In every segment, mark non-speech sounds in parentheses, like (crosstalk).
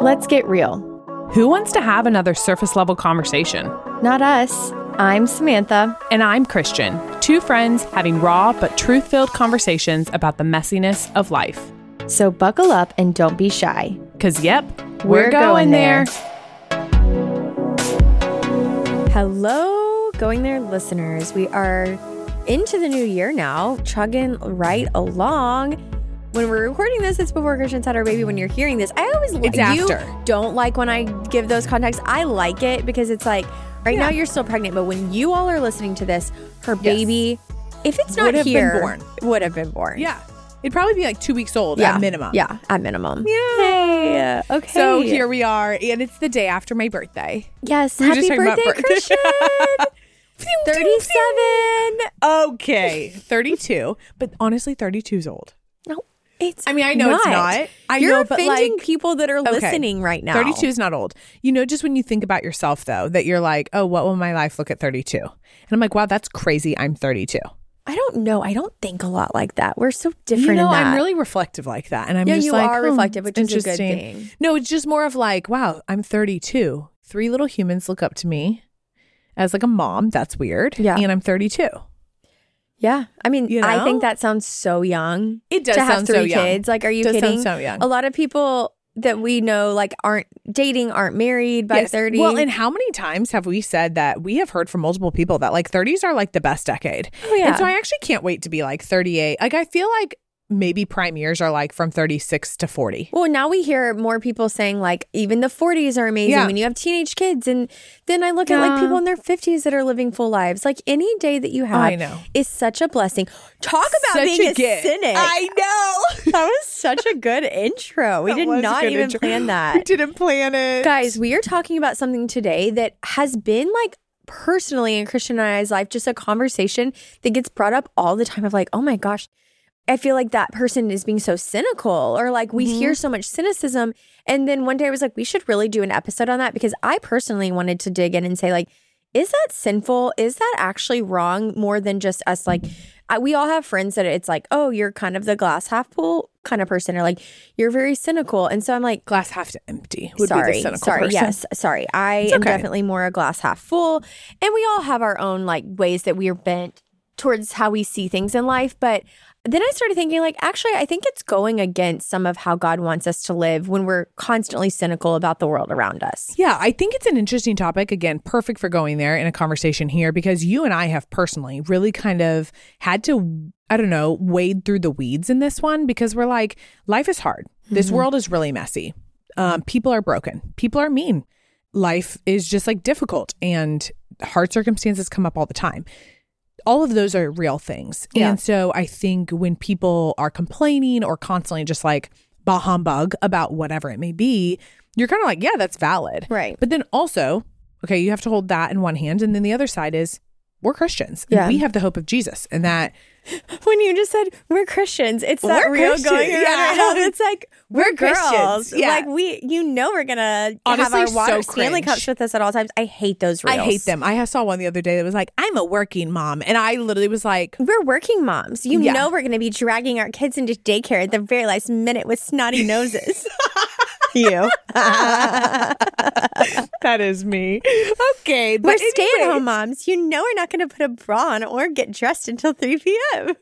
Let's get real. Who wants to have another surface level conversation? Not us. I'm Samantha. And I'm Christian, two friends having raw but truth filled conversations about the messiness of life. So buckle up and don't be shy. Because, yep, We're we're, going going, there. there. Hello, Going There listeners. We are into the new year now, chugging right along. When we're recording this, it's before Christian's had our baby. When you're hearing this, I always you after. don't like when I give those contexts. I like it because it's like right now you're still pregnant, but when you all are listening to this, her baby, if it's not Would have been here, born. would have been born. Yeah. It'd probably be like two weeks old yeah, at minimum. Yeah, at minimum. Yeah. Hey, okay. So here we are, and it's the day after my birthday. yes, We were happy just talking about birthday, birthday. Christian. (laughs) Thirty-seven. Okay, 32. But honestly, 32 is old. It's. I mean, I know it's not. I You're know, but offending like, people that are okay, listening right now. 32 is not old. You know, just when you think about yourself, though, that you're like, oh, what will my life look at 32? And I'm like, wow, that's crazy. I'm 32. I don't know. I don't think a lot like that. We're so different. You know. I'm really reflective like that. And I'm Yeah, just you like, are oh, reflective, which is a good interesting. thing. No, it's just more of like, wow, I'm 32. Three little humans look up to me as like a mom. That's weird. Yeah. And I'm 32. Yeah, I mean, You I think that sounds so young. It does to have three so kids. Like, are you kidding? so young. A lot of people that we know like aren't dating, aren't married by Yes. thirty. Well, and how many times have we said that we have heard from multiple people that like 30s are like the best decade? Oh, yeah. And so I actually can't wait to be like 38. Like I feel like maybe prime years are like from 36 to 40. Well, now we hear more people saying like even the 40s are amazing Yeah. when you have teenage kids. And then I look at like people in their 50s that are living full lives. Like any day that you have I know. is such a blessing. Talk about Such being a a, cynic. I know. (laughs) that was such a good intro. We That did not even intro. plan (laughs) that. We didn't plan it. Guys, we are talking about something today that has been like personally in Christian and I's life, just a conversation that gets brought up all the time of like, oh my gosh, I feel like that person is being so cynical, or like we Mm-hmm. hear so much cynicism. And then one day I was like, we should really do an episode on that because I personally wanted to dig in and say, like, is that sinful? Is that actually wrong more than just us? Like, I, we all have friends that it's like, oh, you're kind of the glass half full kind of person, or like, you're very cynical. And so I'm like, Glass half to empty would sorry, be the cynical sorry, person. yes, sorry. I It's am definitely more a glass half full, and we all have our own like ways that we are bent towards how we see things in life. But then I started thinking, like, actually, I think it's going against some of how God wants us to live when we're constantly cynical about the world around us. Yeah, I think it's an interesting topic. Again, perfect for going there in a conversation here because you and I have personally really kind of had to, I don't know, wade through the weeds in this one because we're like, life is hard. This world is really messy. Um, people are broken. People are mean. Life is just like difficult and hard circumstances come up all the time. All of those are real things. Yeah. And so I think when people are complaining or constantly just like bah humbug about whatever it may be, you're kind of like, yeah, that's valid. Right. But then also, okay, you have to hold that in one hand. And then the other side is we're Christians. Yeah. we have the hope of Jesus. And that (laughs) When you just said we're Christians, it's that We're real Christians, going around yeah. It's like (laughs) we're, We're Christians, girls. yeah. Like we, you know, we're gonna have Honestly, our water so Stanley cups with us at all times. I hate those reels. I hate them. I saw one the other day that was like, I'm a working mom. And I literally was like, We're working moms. You Yeah. know we're going to be dragging our kids into daycare at the very last minute with snotty noses. (laughs) you. (laughs) that is me. Okay. We're stay at home moms. You know we're not going to put a bra on or get dressed until 3 p.m.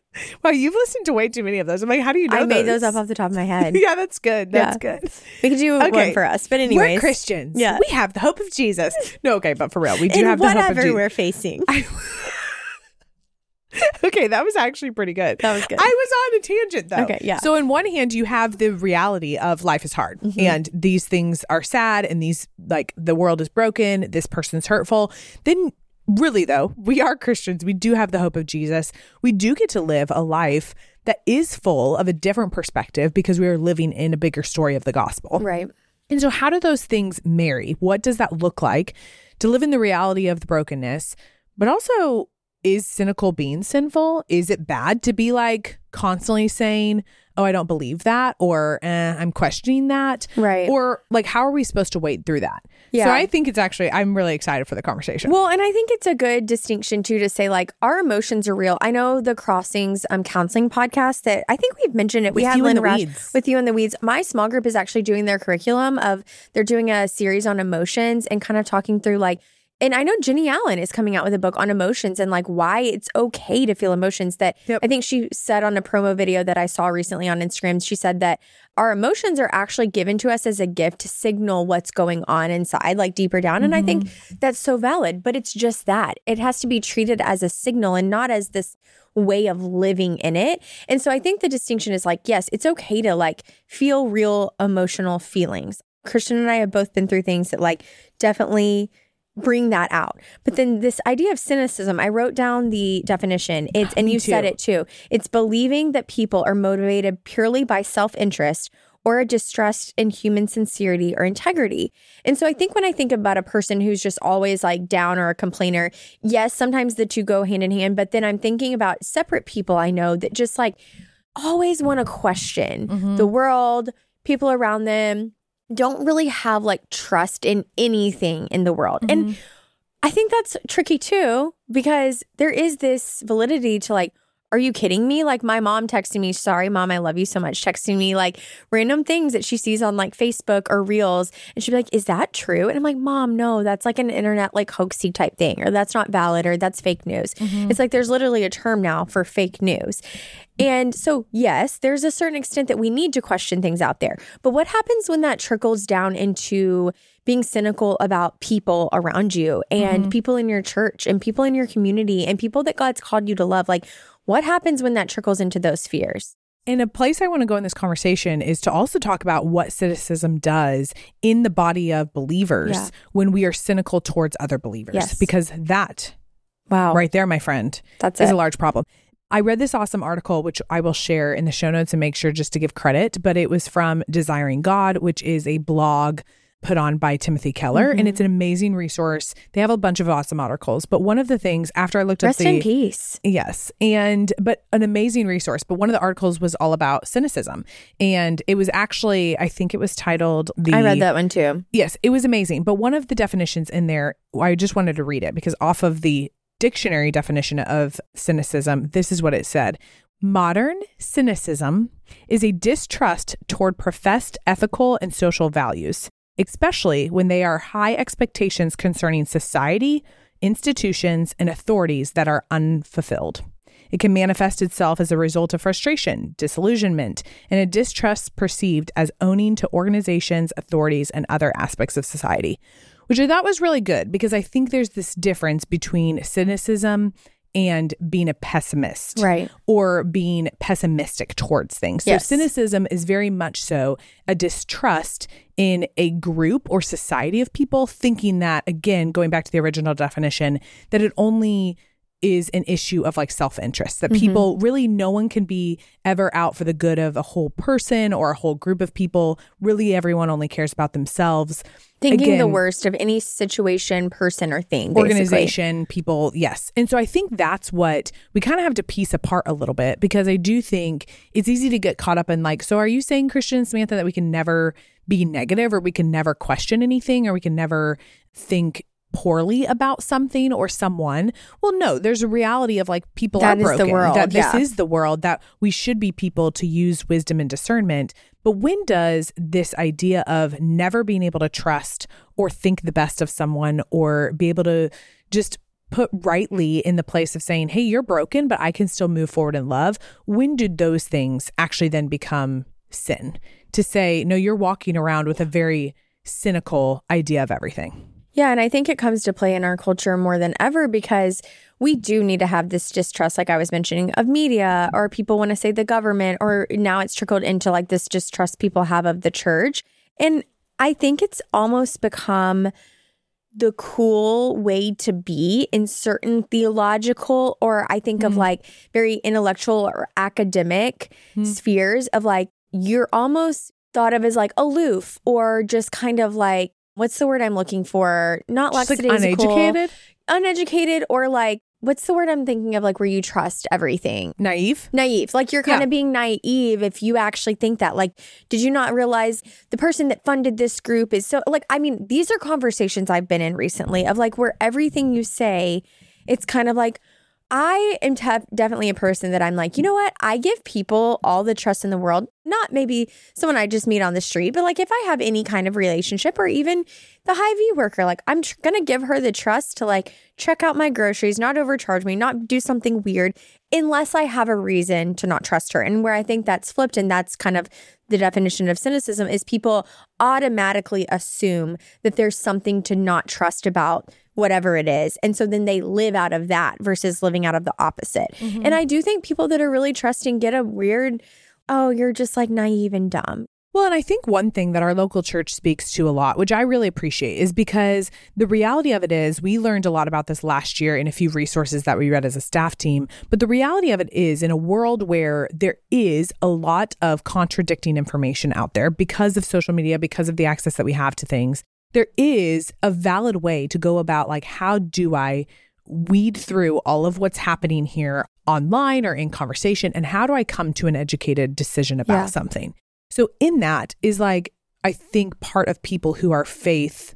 Wow, you've listened to way too many of those. I'm like, how do you know I made those those up off the top of my head. (laughs) yeah, that's good. That's Yeah. good. We could do Okay. one for us. But anyways. We're Christians. Yeah. We have the hope of Jesus. No, okay, but for real, we do in have the hope of whatever we're facing. (laughs) (laughs) Okay, that was actually pretty good. That was good. I was on a tangent though. Okay, yeah. So in one hand, you have the reality of life is hard Mm-hmm. and these things are sad and these like the world is broken, this person's hurtful. Then really though, we are Christians. We do have the hope of Jesus. We do get to live a life that is full of a different perspective because we are living in a bigger story of the gospel. right. And so, how do those things marry? What does that look like to live in the reality of the brokenness, but also is cynical being sinful? Is it bad to be like constantly saying, oh, I don't believe that, or eh, I'm questioning that? Right. Or like, how are we supposed to wade through that? Yeah. So I think it's actually, I'm really excited for the conversation. Well, and I think it's a good distinction too to say like our emotions are real. I know the Crossings um counseling podcast that I think we've mentioned it. we With had You in Lynn the Rash Weeds. with you in the weeds. My small group is actually doing their curriculum of they're doing a series on emotions and kind of talking through like and I know Jennie Allen is coming out with a book on emotions and like why it's okay to feel emotions that Yep. I think she said on a promo video that I saw recently on Instagram. She said that our emotions are actually given to us as a gift to signal what's going on inside, like deeper down. And I mm-hmm. think that's so valid, but it's just that it has to be treated as a signal and not as this way of living in it. And so I think the distinction is like, yes, it's okay to like feel real emotional feelings. Christian and I have both been through things that like definitely bring that out. But then this idea of cynicism, I wrote down the definition. It's and you said it too. It's believing that people are motivated purely by self-interest or a distrust in human sincerity or integrity. And so I think when I think about a person who's just always like down or a complainer, yes, sometimes the two go hand in hand, but then I'm thinking about separate people I know that just like always want to question mm-hmm. the world, people around them, don't really have like trust in anything in the world. And mm-hmm. I think that's tricky too, because there is this validity to like, are you kidding me? Like my mom texting me, sorry, mom, I love you so much, texting me like random things that she sees on like Facebook or Reels. And she'd be like, is that true? And I'm like, mom, no, that's like an internet like hoaxy type thing, or that's not valid, or that's fake news. Mm-hmm. It's like there's literally a term now for fake news. And so, yes, there's a certain extent that we need to question things out there. But what happens when that trickles down into being cynical about people around you and mm-hmm. people in your church and people in your community and people that God's called you to love? Like, what happens when that trickles into those fears? And a place I want to go in this conversation is to also talk about what cynicism does in the body of believers Yeah. when we are cynical towards other believers. Yes. Because that Wow. right there, my friend, That's is it. a large problem. I read this awesome article, which I will share in the show notes and make sure just to give credit, but it was from Desiring God, which is a blog put on by Timothy Keller, Mm-hmm. and it's an amazing resource. They have a bunch of awesome articles, but one of the things after I looked Rest up the in peace. Yes. And, but an amazing resource. But one of the articles was all about cynicism. And it was actually, I think it was titled The. I read that one too. Yes, it was amazing. But one of the definitions in there, I just wanted to read it because off of the dictionary definition of cynicism, this is what it said. Modern cynicism is a distrust toward professed ethical and social values, especially when they are high expectations concerning society, institutions, and authorities that are unfulfilled. It can manifest itself as a result of frustration, disillusionment, and a distrust perceived as owning to organizations, authorities, and other aspects of society, which I thought was really good because I think there's this difference between cynicism and being a pessimist Right. or being pessimistic towards things. So Yes. cynicism is very much so a distrust in a group or society of people thinking that again going back to the original definition that it only is an issue of like self-interest that mm-hmm. people really no one can be ever out for the good of a whole person or a whole group of people really everyone only cares about themselves Thinking the worst of any situation, person, or thing. basically. organization, people, yes. And so I think that's what we kind of have to piece apart a little bit because I do think it's easy to get caught up in like, so are you saying, Christian and Samantha, that we can never be negative or we can never question anything or we can never think poorly about something or someone? Well, no, there's a reality of like people That are is the world, that this yeah. is the world, that we should be people to use wisdom and discernment. But when does this idea of never being able to trust or think the best of someone or be able to just put rightly in the place of saying, hey, you're broken, but I can still move forward in love? When did those things actually then become sin? To say, no, you're walking around with a very cynical idea of everything. Yeah, and I think it comes to play in our culture more than ever because we do need to have this distrust, like I was mentioning, of media, or people want to say the government, or now it's trickled into like this distrust people have of the church. And I think it's almost become the cool way to be in certain theological, or I think of mm-hmm. like very intellectual or academic mm-hmm. spheres of like, you're almost thought of as like aloof or just kind of like, what's the word I'm looking for? Not Just like uneducated. uneducated, or like what's the word I'm thinking of? Like where you trust everything. Naive. Naive. Like you're kind Yeah. of being naive if you actually think that. Like, did you not realize the person that funded this group is so like I mean, these are conversations I've been in recently of like where everything you say, it's kind of like I am tef- definitely a person that I'm like, you know what? I give people all the trust in the world. Not maybe someone I just meet on the street, but like if I have any kind of relationship or even the Hy-Vee worker, like I'm tr- going to give her the trust to like check out my groceries, not overcharge me, not do something weird unless I have a reason to not trust her. And where I think that's flipped and that's kind of the definition of cynicism is people automatically assume that there's something to not trust about whatever it is. And so then they live out of that versus living out of the opposite. Mm-hmm. And I do think people that are really trusting get a weird, oh, you're just like naive and dumb. Well, and I think one thing that our local church speaks to a lot, which I really appreciate, is because the reality of it is we learned a lot about this last year in a few resources that we read as a staff team. But the reality of it is, in a world where there is a lot of contradicting information out there because of social media, because of the access that we have to things, there is a valid way to go about like, how do I weed through all of what's happening here online or in conversation? And how do I come to an educated decision about Yeah. something? So, in that is like, I think part of people who are faith,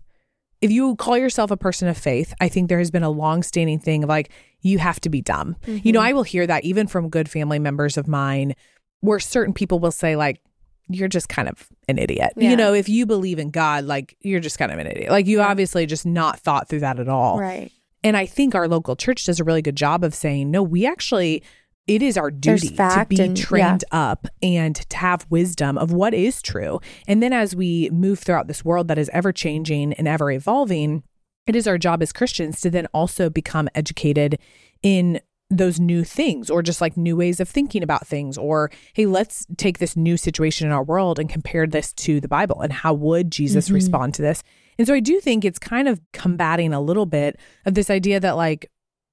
if you call yourself a person of faith, I think there has been a long standing thing of like, you have to be dumb. You know, mm-hmm. I will hear that even from good family members of mine, where certain people will say, like, you're just kind of an idiot. Yeah. You know, if you believe in God, like, you're just kind of an idiot. Like, you obviously just not thought through that at all. Right. And I think our local church does a really good job of saying, no, we actually, it is our duty to be and- trained up and to have wisdom of what is true. And then as we move throughout this world that is ever changing and ever evolving, it is our job as Christians to then also become educated in those new things or just like new ways of thinking about things or hey let's take this new situation in our world and compare this to the bible and how would jesus mm-hmm. respond to this? And so i do think it's kind of combating a little bit of this idea that like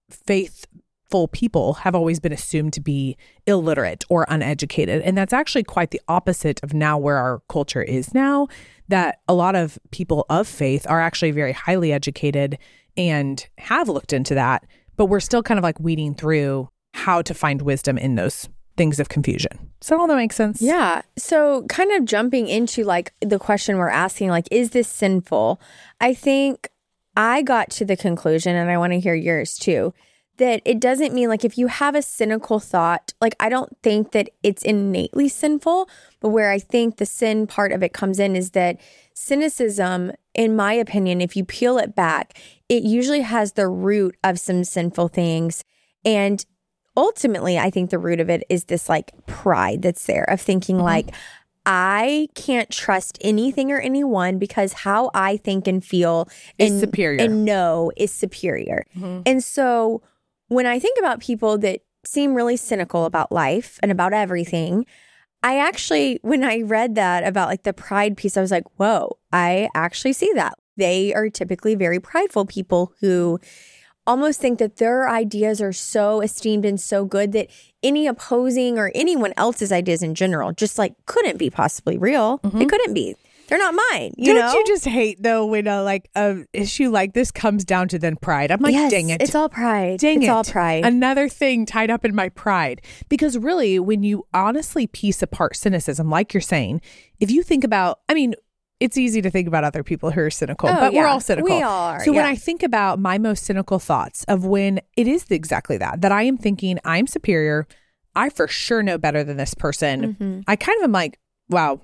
faithful people have always been assumed to be illiterate or uneducated. And that's actually quite the opposite of now where our culture is now that a lot of people of faith are actually very highly educated and have looked into that but we're still kind of like weeding through how to find wisdom in those things of confusion. That all that makes sense? Yeah. So, kind of jumping into like the question we're asking, like, is this sinful? I think I got to the conclusion, and I want to hear yours too, that it doesn't mean like if you have a cynical thought, like, I don't think that it's innately sinful, but where I think the sin part of it comes in is that cynicism, in my opinion, if you peel it back, it usually has the root of some sinful things. And ultimately, I think the root of it is this like pride that's there of thinking mm-hmm. like, I can't trust anything or anyone because how I think and feel Is and, superior. and know is superior. Mm-hmm. And so when I think about people that seem really cynical about life and about everything, I actually, when I read that about like the pride piece, I was like, whoa, I actually see that. They are typically very prideful people who almost think that their ideas are so esteemed and so good that any opposing or anyone else's ideas in general just like couldn't be possibly real. It mm-hmm. couldn't be. They're not mine. You Don't know? you just hate though when a like a issue like this comes down to then pride? I'm like, yes, dang it. It's all pride. Dang it's it. all pride. Another thing tied up in my pride. Because really, when you honestly piece apart cynicism, like you're saying, if you think about, I mean, it's easy to think about other people who are cynical, Oh, but we're all cynical. We are, So when. I think about my most cynical thoughts of when it is exactly that, that I am thinking I'm superior, I for sure know better than this person. Mm-hmm. I kind of am like, wow,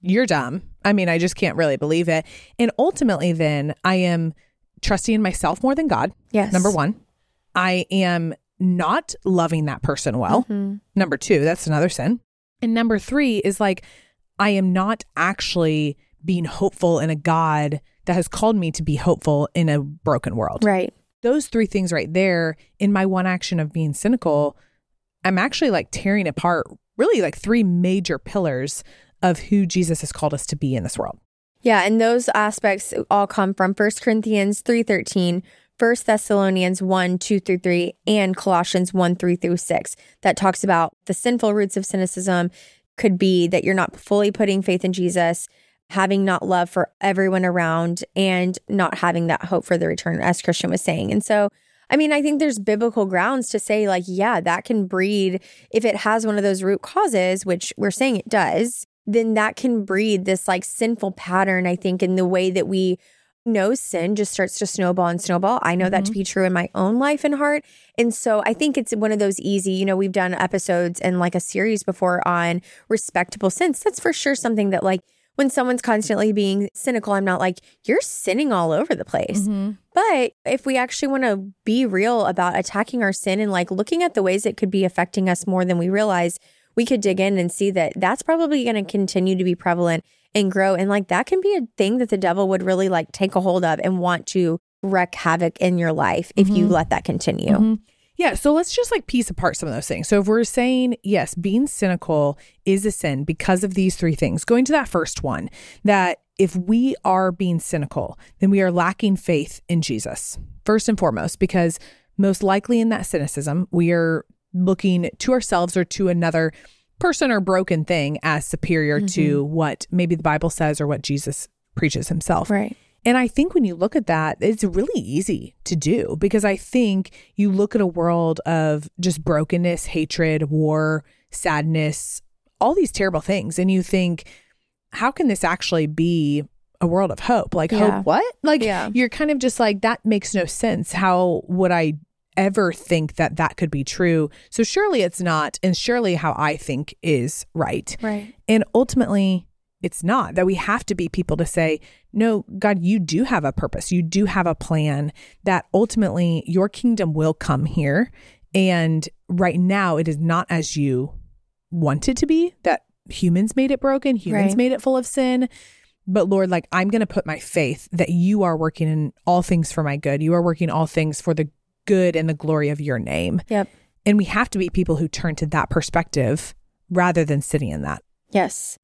you're dumb. I mean, I just can't really believe it. And ultimately, then I am trusting in myself more than God. yes. Number one, I am not loving that person well. Mm-hmm. Number two, that's another sin. And number three is like, I am not actually being hopeful in a God that has called me to be hopeful in a broken world. Right. Those three things right there, in my one action of being cynical, I'm actually like tearing apart really like three major pillars of who Jesus has called us to be in this world. Yeah, and those aspects all come from 1 Corinthians 3.13, 1 Thessalonians 1, 2 through 3, and Colossians 1, 3 through 6. That talks about the sinful roots of cynicism could be that you're not fully putting faith in Jesus, having not love for everyone around, and not having that hope for the return, as Christian was saying. And so I mean, I think there's biblical grounds to say, like, yeah, that can breed, if it has one of those root causes, which we're saying it does, then that can breed this like sinful pattern, I think, in the way that we know sin just starts to snowball and snowball. I know mm-hmm. that to mm-hmm. be true in my own life and heart. And so I think it's one of those easy, you know, we've done episodes and like a series before on respectable sins. That's for sure something that like when someone's constantly being cynical, I'm not like, you're sinning all over the place. Mm-hmm. But if we actually want to be real about attacking our sin and like looking at the ways it could be affecting us more than we realize, we could dig in and see that that's probably going to continue to be prevalent and grow. And like that can be a thing that the devil would really like take a hold of and want to wreak havoc in your life if mm-hmm. you let that continue. Mm-hmm. Yeah, so let's just like piece apart some of those things. So if we're saying, yes, being cynical is a sin because of these three things, going to that first one, that if we are being cynical, then we are lacking faith in Jesus, first and foremost, because most likely in that cynicism, we are looking to ourselves or to another person or broken thing as superior mm-hmm. to what maybe the Bible says or what Jesus preaches himself. Right. And I think when you look at that, it's really easy to do because I think you look at a world of just brokenness, hatred, war, sadness, all these terrible things, and you think, how can this actually be a world of hope? Like, yeah. hope what? Like, yeah. you're kind of just like, that makes no sense. How would I ever think that that could be true? So surely it's not. And surely how I think is right. Right. And ultimately, it's not that we have to be people to say, no, God, you do have a purpose. You do have a plan that ultimately your kingdom will come here. And right now, it is not as you want it to be, that humans made it broken, humans right. made it full of sin. But Lord, like, I'm going to put my faith that you are working in all things for my good. You are working all things for the good and the glory of your name. Yep. And we have to be people who turn to that perspective rather than sitting in that. Yes.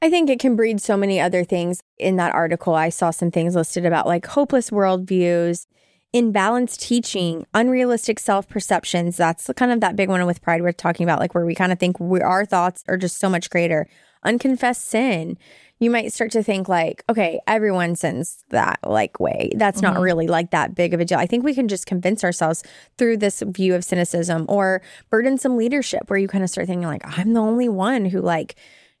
I think it can breed so many other things. In that article, I saw some things listed about like hopeless worldviews, imbalanced teaching, unrealistic self perceptions. That's kind of that big one with pride we're talking about, like where we kind of think we, our thoughts are just so much greater. Unconfessed sin. You might start to think like, okay, everyone sins that like way. That's mm-hmm. not really like that big of a deal. I think we can just convince ourselves through this view of cynicism or burdensome leadership, where you kind of start thinking like, I'm the only one who like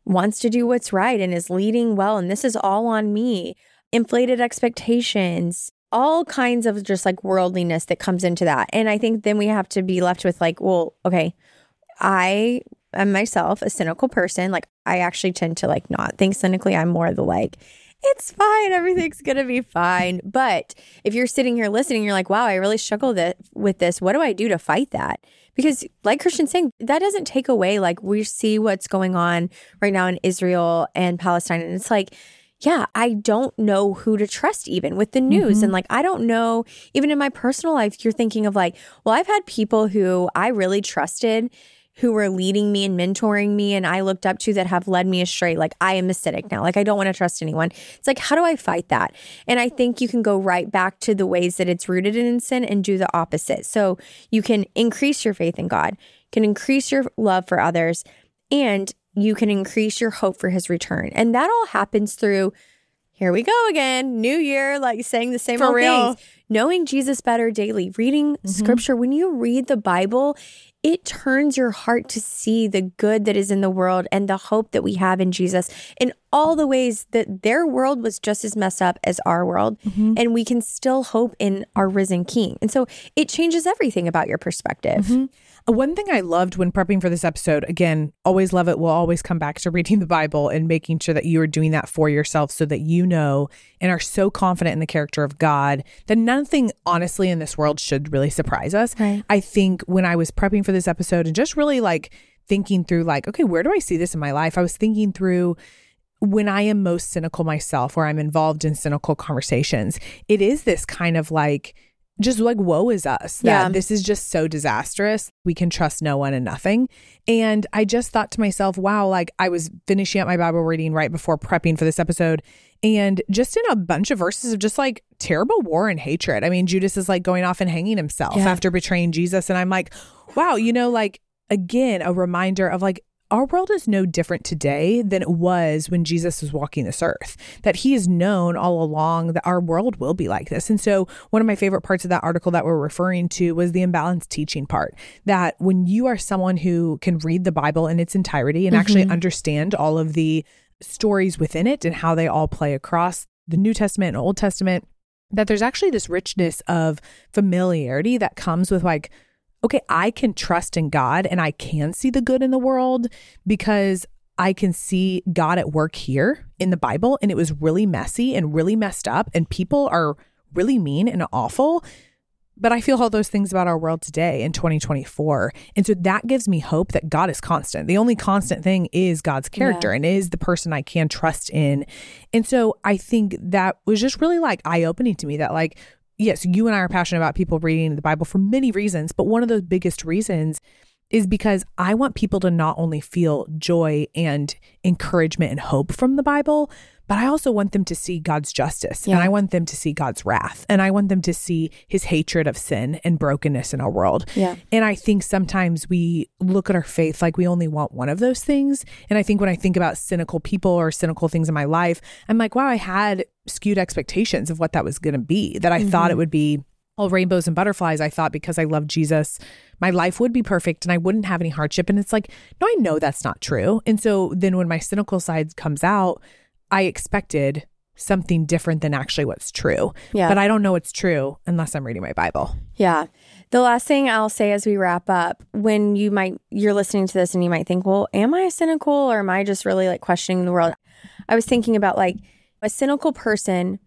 wants to do what's right and is leading well. And this is all on me. Inflated expectations, all kinds of just like worldliness that comes into that. And I think then we have to be left with like, well, okay, I am myself a cynical person. Like I actually tend to like not think cynically. I'm more the like, it's fine. Everything's going to be fine. But if you're sitting here listening, you're like, wow, I really struggle with this. What do I do to fight that? Because, like Christian's saying, that doesn't take away, like, we see what's going on right now in Israel and Palestine. And it's like, yeah, I don't know who to trust even with the news. Mm-hmm. And like, I don't know, even in my personal life, you're thinking of like, well, I've had people who I really trusted who were leading me and mentoring me and I looked up to that have led me astray. Like I am acidic now. Like I don't want to trust anyone. It's like, how do I fight that? And I think you can go right back to the ways that it's rooted in sin and do the opposite. So you can increase your faith in God, can increase your love for others, and you can increase your hope for his return. And that all happens through here we go again, new year, like saying the same For real. things. Knowing Jesus better daily, reading mm-hmm. scripture. When you read the Bible, it turns your heart to see the good that is in the world and the hope that we have in Jesus in all the ways that their world was just as messed up as our world. Mm-hmm. And we can still hope in our risen King. And so it changes everything about your perspective. Mm-hmm. One thing I loved when prepping for this episode, again, always love it. We'll always come back to reading the Bible and making sure that you are doing that for yourself so that you know and are so confident in the character of God that nothing, honestly, in this world should really surprise us. Right. I think when I was prepping for this episode and just really like thinking through, like, okay, where do I see this in my life? I was thinking through when I am most cynical myself or I'm involved in cynical conversations, it is this kind of like, just like woe is us that yeah. this is just so disastrous. We can trust no one and nothing. And i just thought to myself wow like i was finishing up my bible reading right before prepping for this episode. And just in a bunch of verses of just like terrible war and hatred. I mean judas is like going off and hanging himself yeah. after betraying jesus. And i'm like wow you know like again a reminder of like our world is no different today than it was when Jesus was walking this earth. That he has known all along that our world will be like this. And so, one of my favorite parts of that article that we're referring to was the imbalanced teaching part. That when you are someone who can read the Bible in its entirety and mm-hmm. actually understand all of the stories within it and how they all play across the New Testament and Old Testament, that there's actually this richness of familiarity that comes with like, okay, I can trust in God and I can see the good in the world because I can see God at work here in the Bible. And it was really messy and really messed up, and people are really mean and awful. But I feel all those things about our world today in 2024. And so that gives me hope that God is constant. The only constant thing is God's character yeah. and is the person I can trust in. And so I think that was just really like eye opening to me that, like, yes, you and I are passionate about people reading the Bible for many reasons, but one of the biggest reasons is because I want people to not only feel joy and encouragement and hope from the Bible, but I also want them to see God's justice yeah. and I want them to see God's wrath and I want them to see his hatred of sin and brokenness in our world. Yeah. And I think sometimes we look at our faith like we only want one of those things. And I think when I think about cynical people or cynical things in my life, I'm like, wow, I had skewed expectations of what that was going to be, that I mm-hmm. thought it would be all rainbows and butterflies. I thought because I love Jesus, my life would be perfect and I wouldn't have any hardship. And it's like, no, I know that's not true. And so then when my cynical side comes out, I expected something different than actually what's true. Yeah. But I don't know what's true unless I'm reading my Bible. Yeah. The last thing I'll say as we wrap up, when you might you're listening to this and you might think, well, am I cynical or am I just really like questioning the world? I was thinking about like a cynical person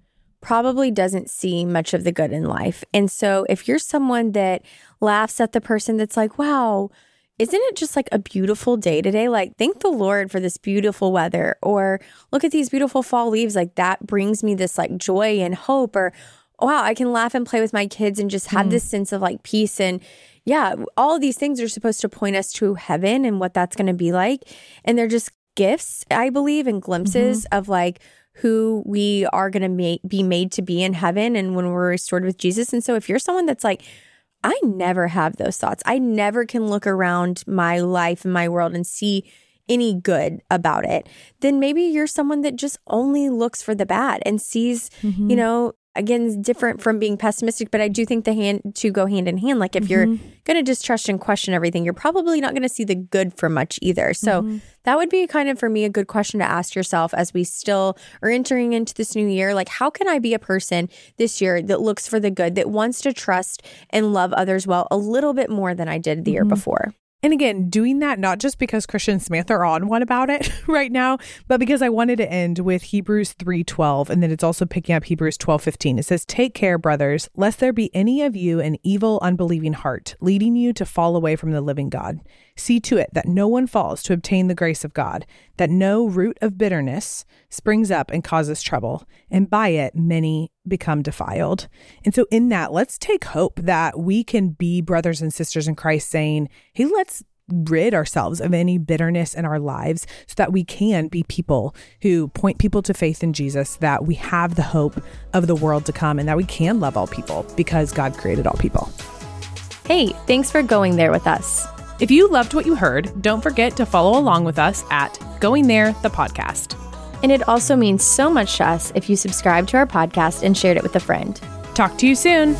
probably doesn't see much of the good in life. And so if you're someone that laughs at the person that's like, wow, isn't it just like a beautiful day today? Like, thank the Lord for this beautiful weather, or look at these beautiful fall leaves. Like, that brings me this like joy and hope, or wow, I can laugh and play with my kids and just have mm. this sense of like peace. And yeah, all these things are supposed to point us to heaven and what that's going to be like. And they're just gifts, I believe, and glimpses mm-hmm. of like who we are going to ma- be made to be in heaven and when we're restored with Jesus. And so if you're someone that's like, I never have those thoughts. I never can look around my life and my world and see any good about it. Then maybe you're someone that just only looks for the bad and sees, mm-hmm. you know, again different from being pessimistic but i do think the hand to go hand in hand like if mm-hmm. you're going to distrust and question everything you're probably not going to see the good for much either so mm-hmm. that would be kind of for me a good question to ask yourself as we still are entering into this new year like how can i be a person this year that looks for the good that wants to trust and love others well a little bit more than i did the mm-hmm. year before and again, doing that not just because Christian Smith are on one about it (laughs) right now, but because I wanted to end with Hebrews 3:12 and then it's also picking up Hebrews 12:15. It says, "Take care, brothers, lest there be any of you an evil unbelieving heart, leading you to fall away from the living God." See to it that no one falls to obtain the grace of God, that no root of bitterness springs up and causes trouble, and by it many become defiled. And so, in that, let's take hope that we can be brothers and sisters in Christ saying, hey, let's rid ourselves of any bitterness in our lives so that we can be people who point people to faith in Jesus, that we have the hope of the world to come, and that we can love all people because God created all people. Hey, thanks for going there with us. If you loved what you heard, don't forget to follow along with us at Going There, the podcast. And it also means so much to us if you subscribe to our podcast and shared it with a friend. Talk to you soon.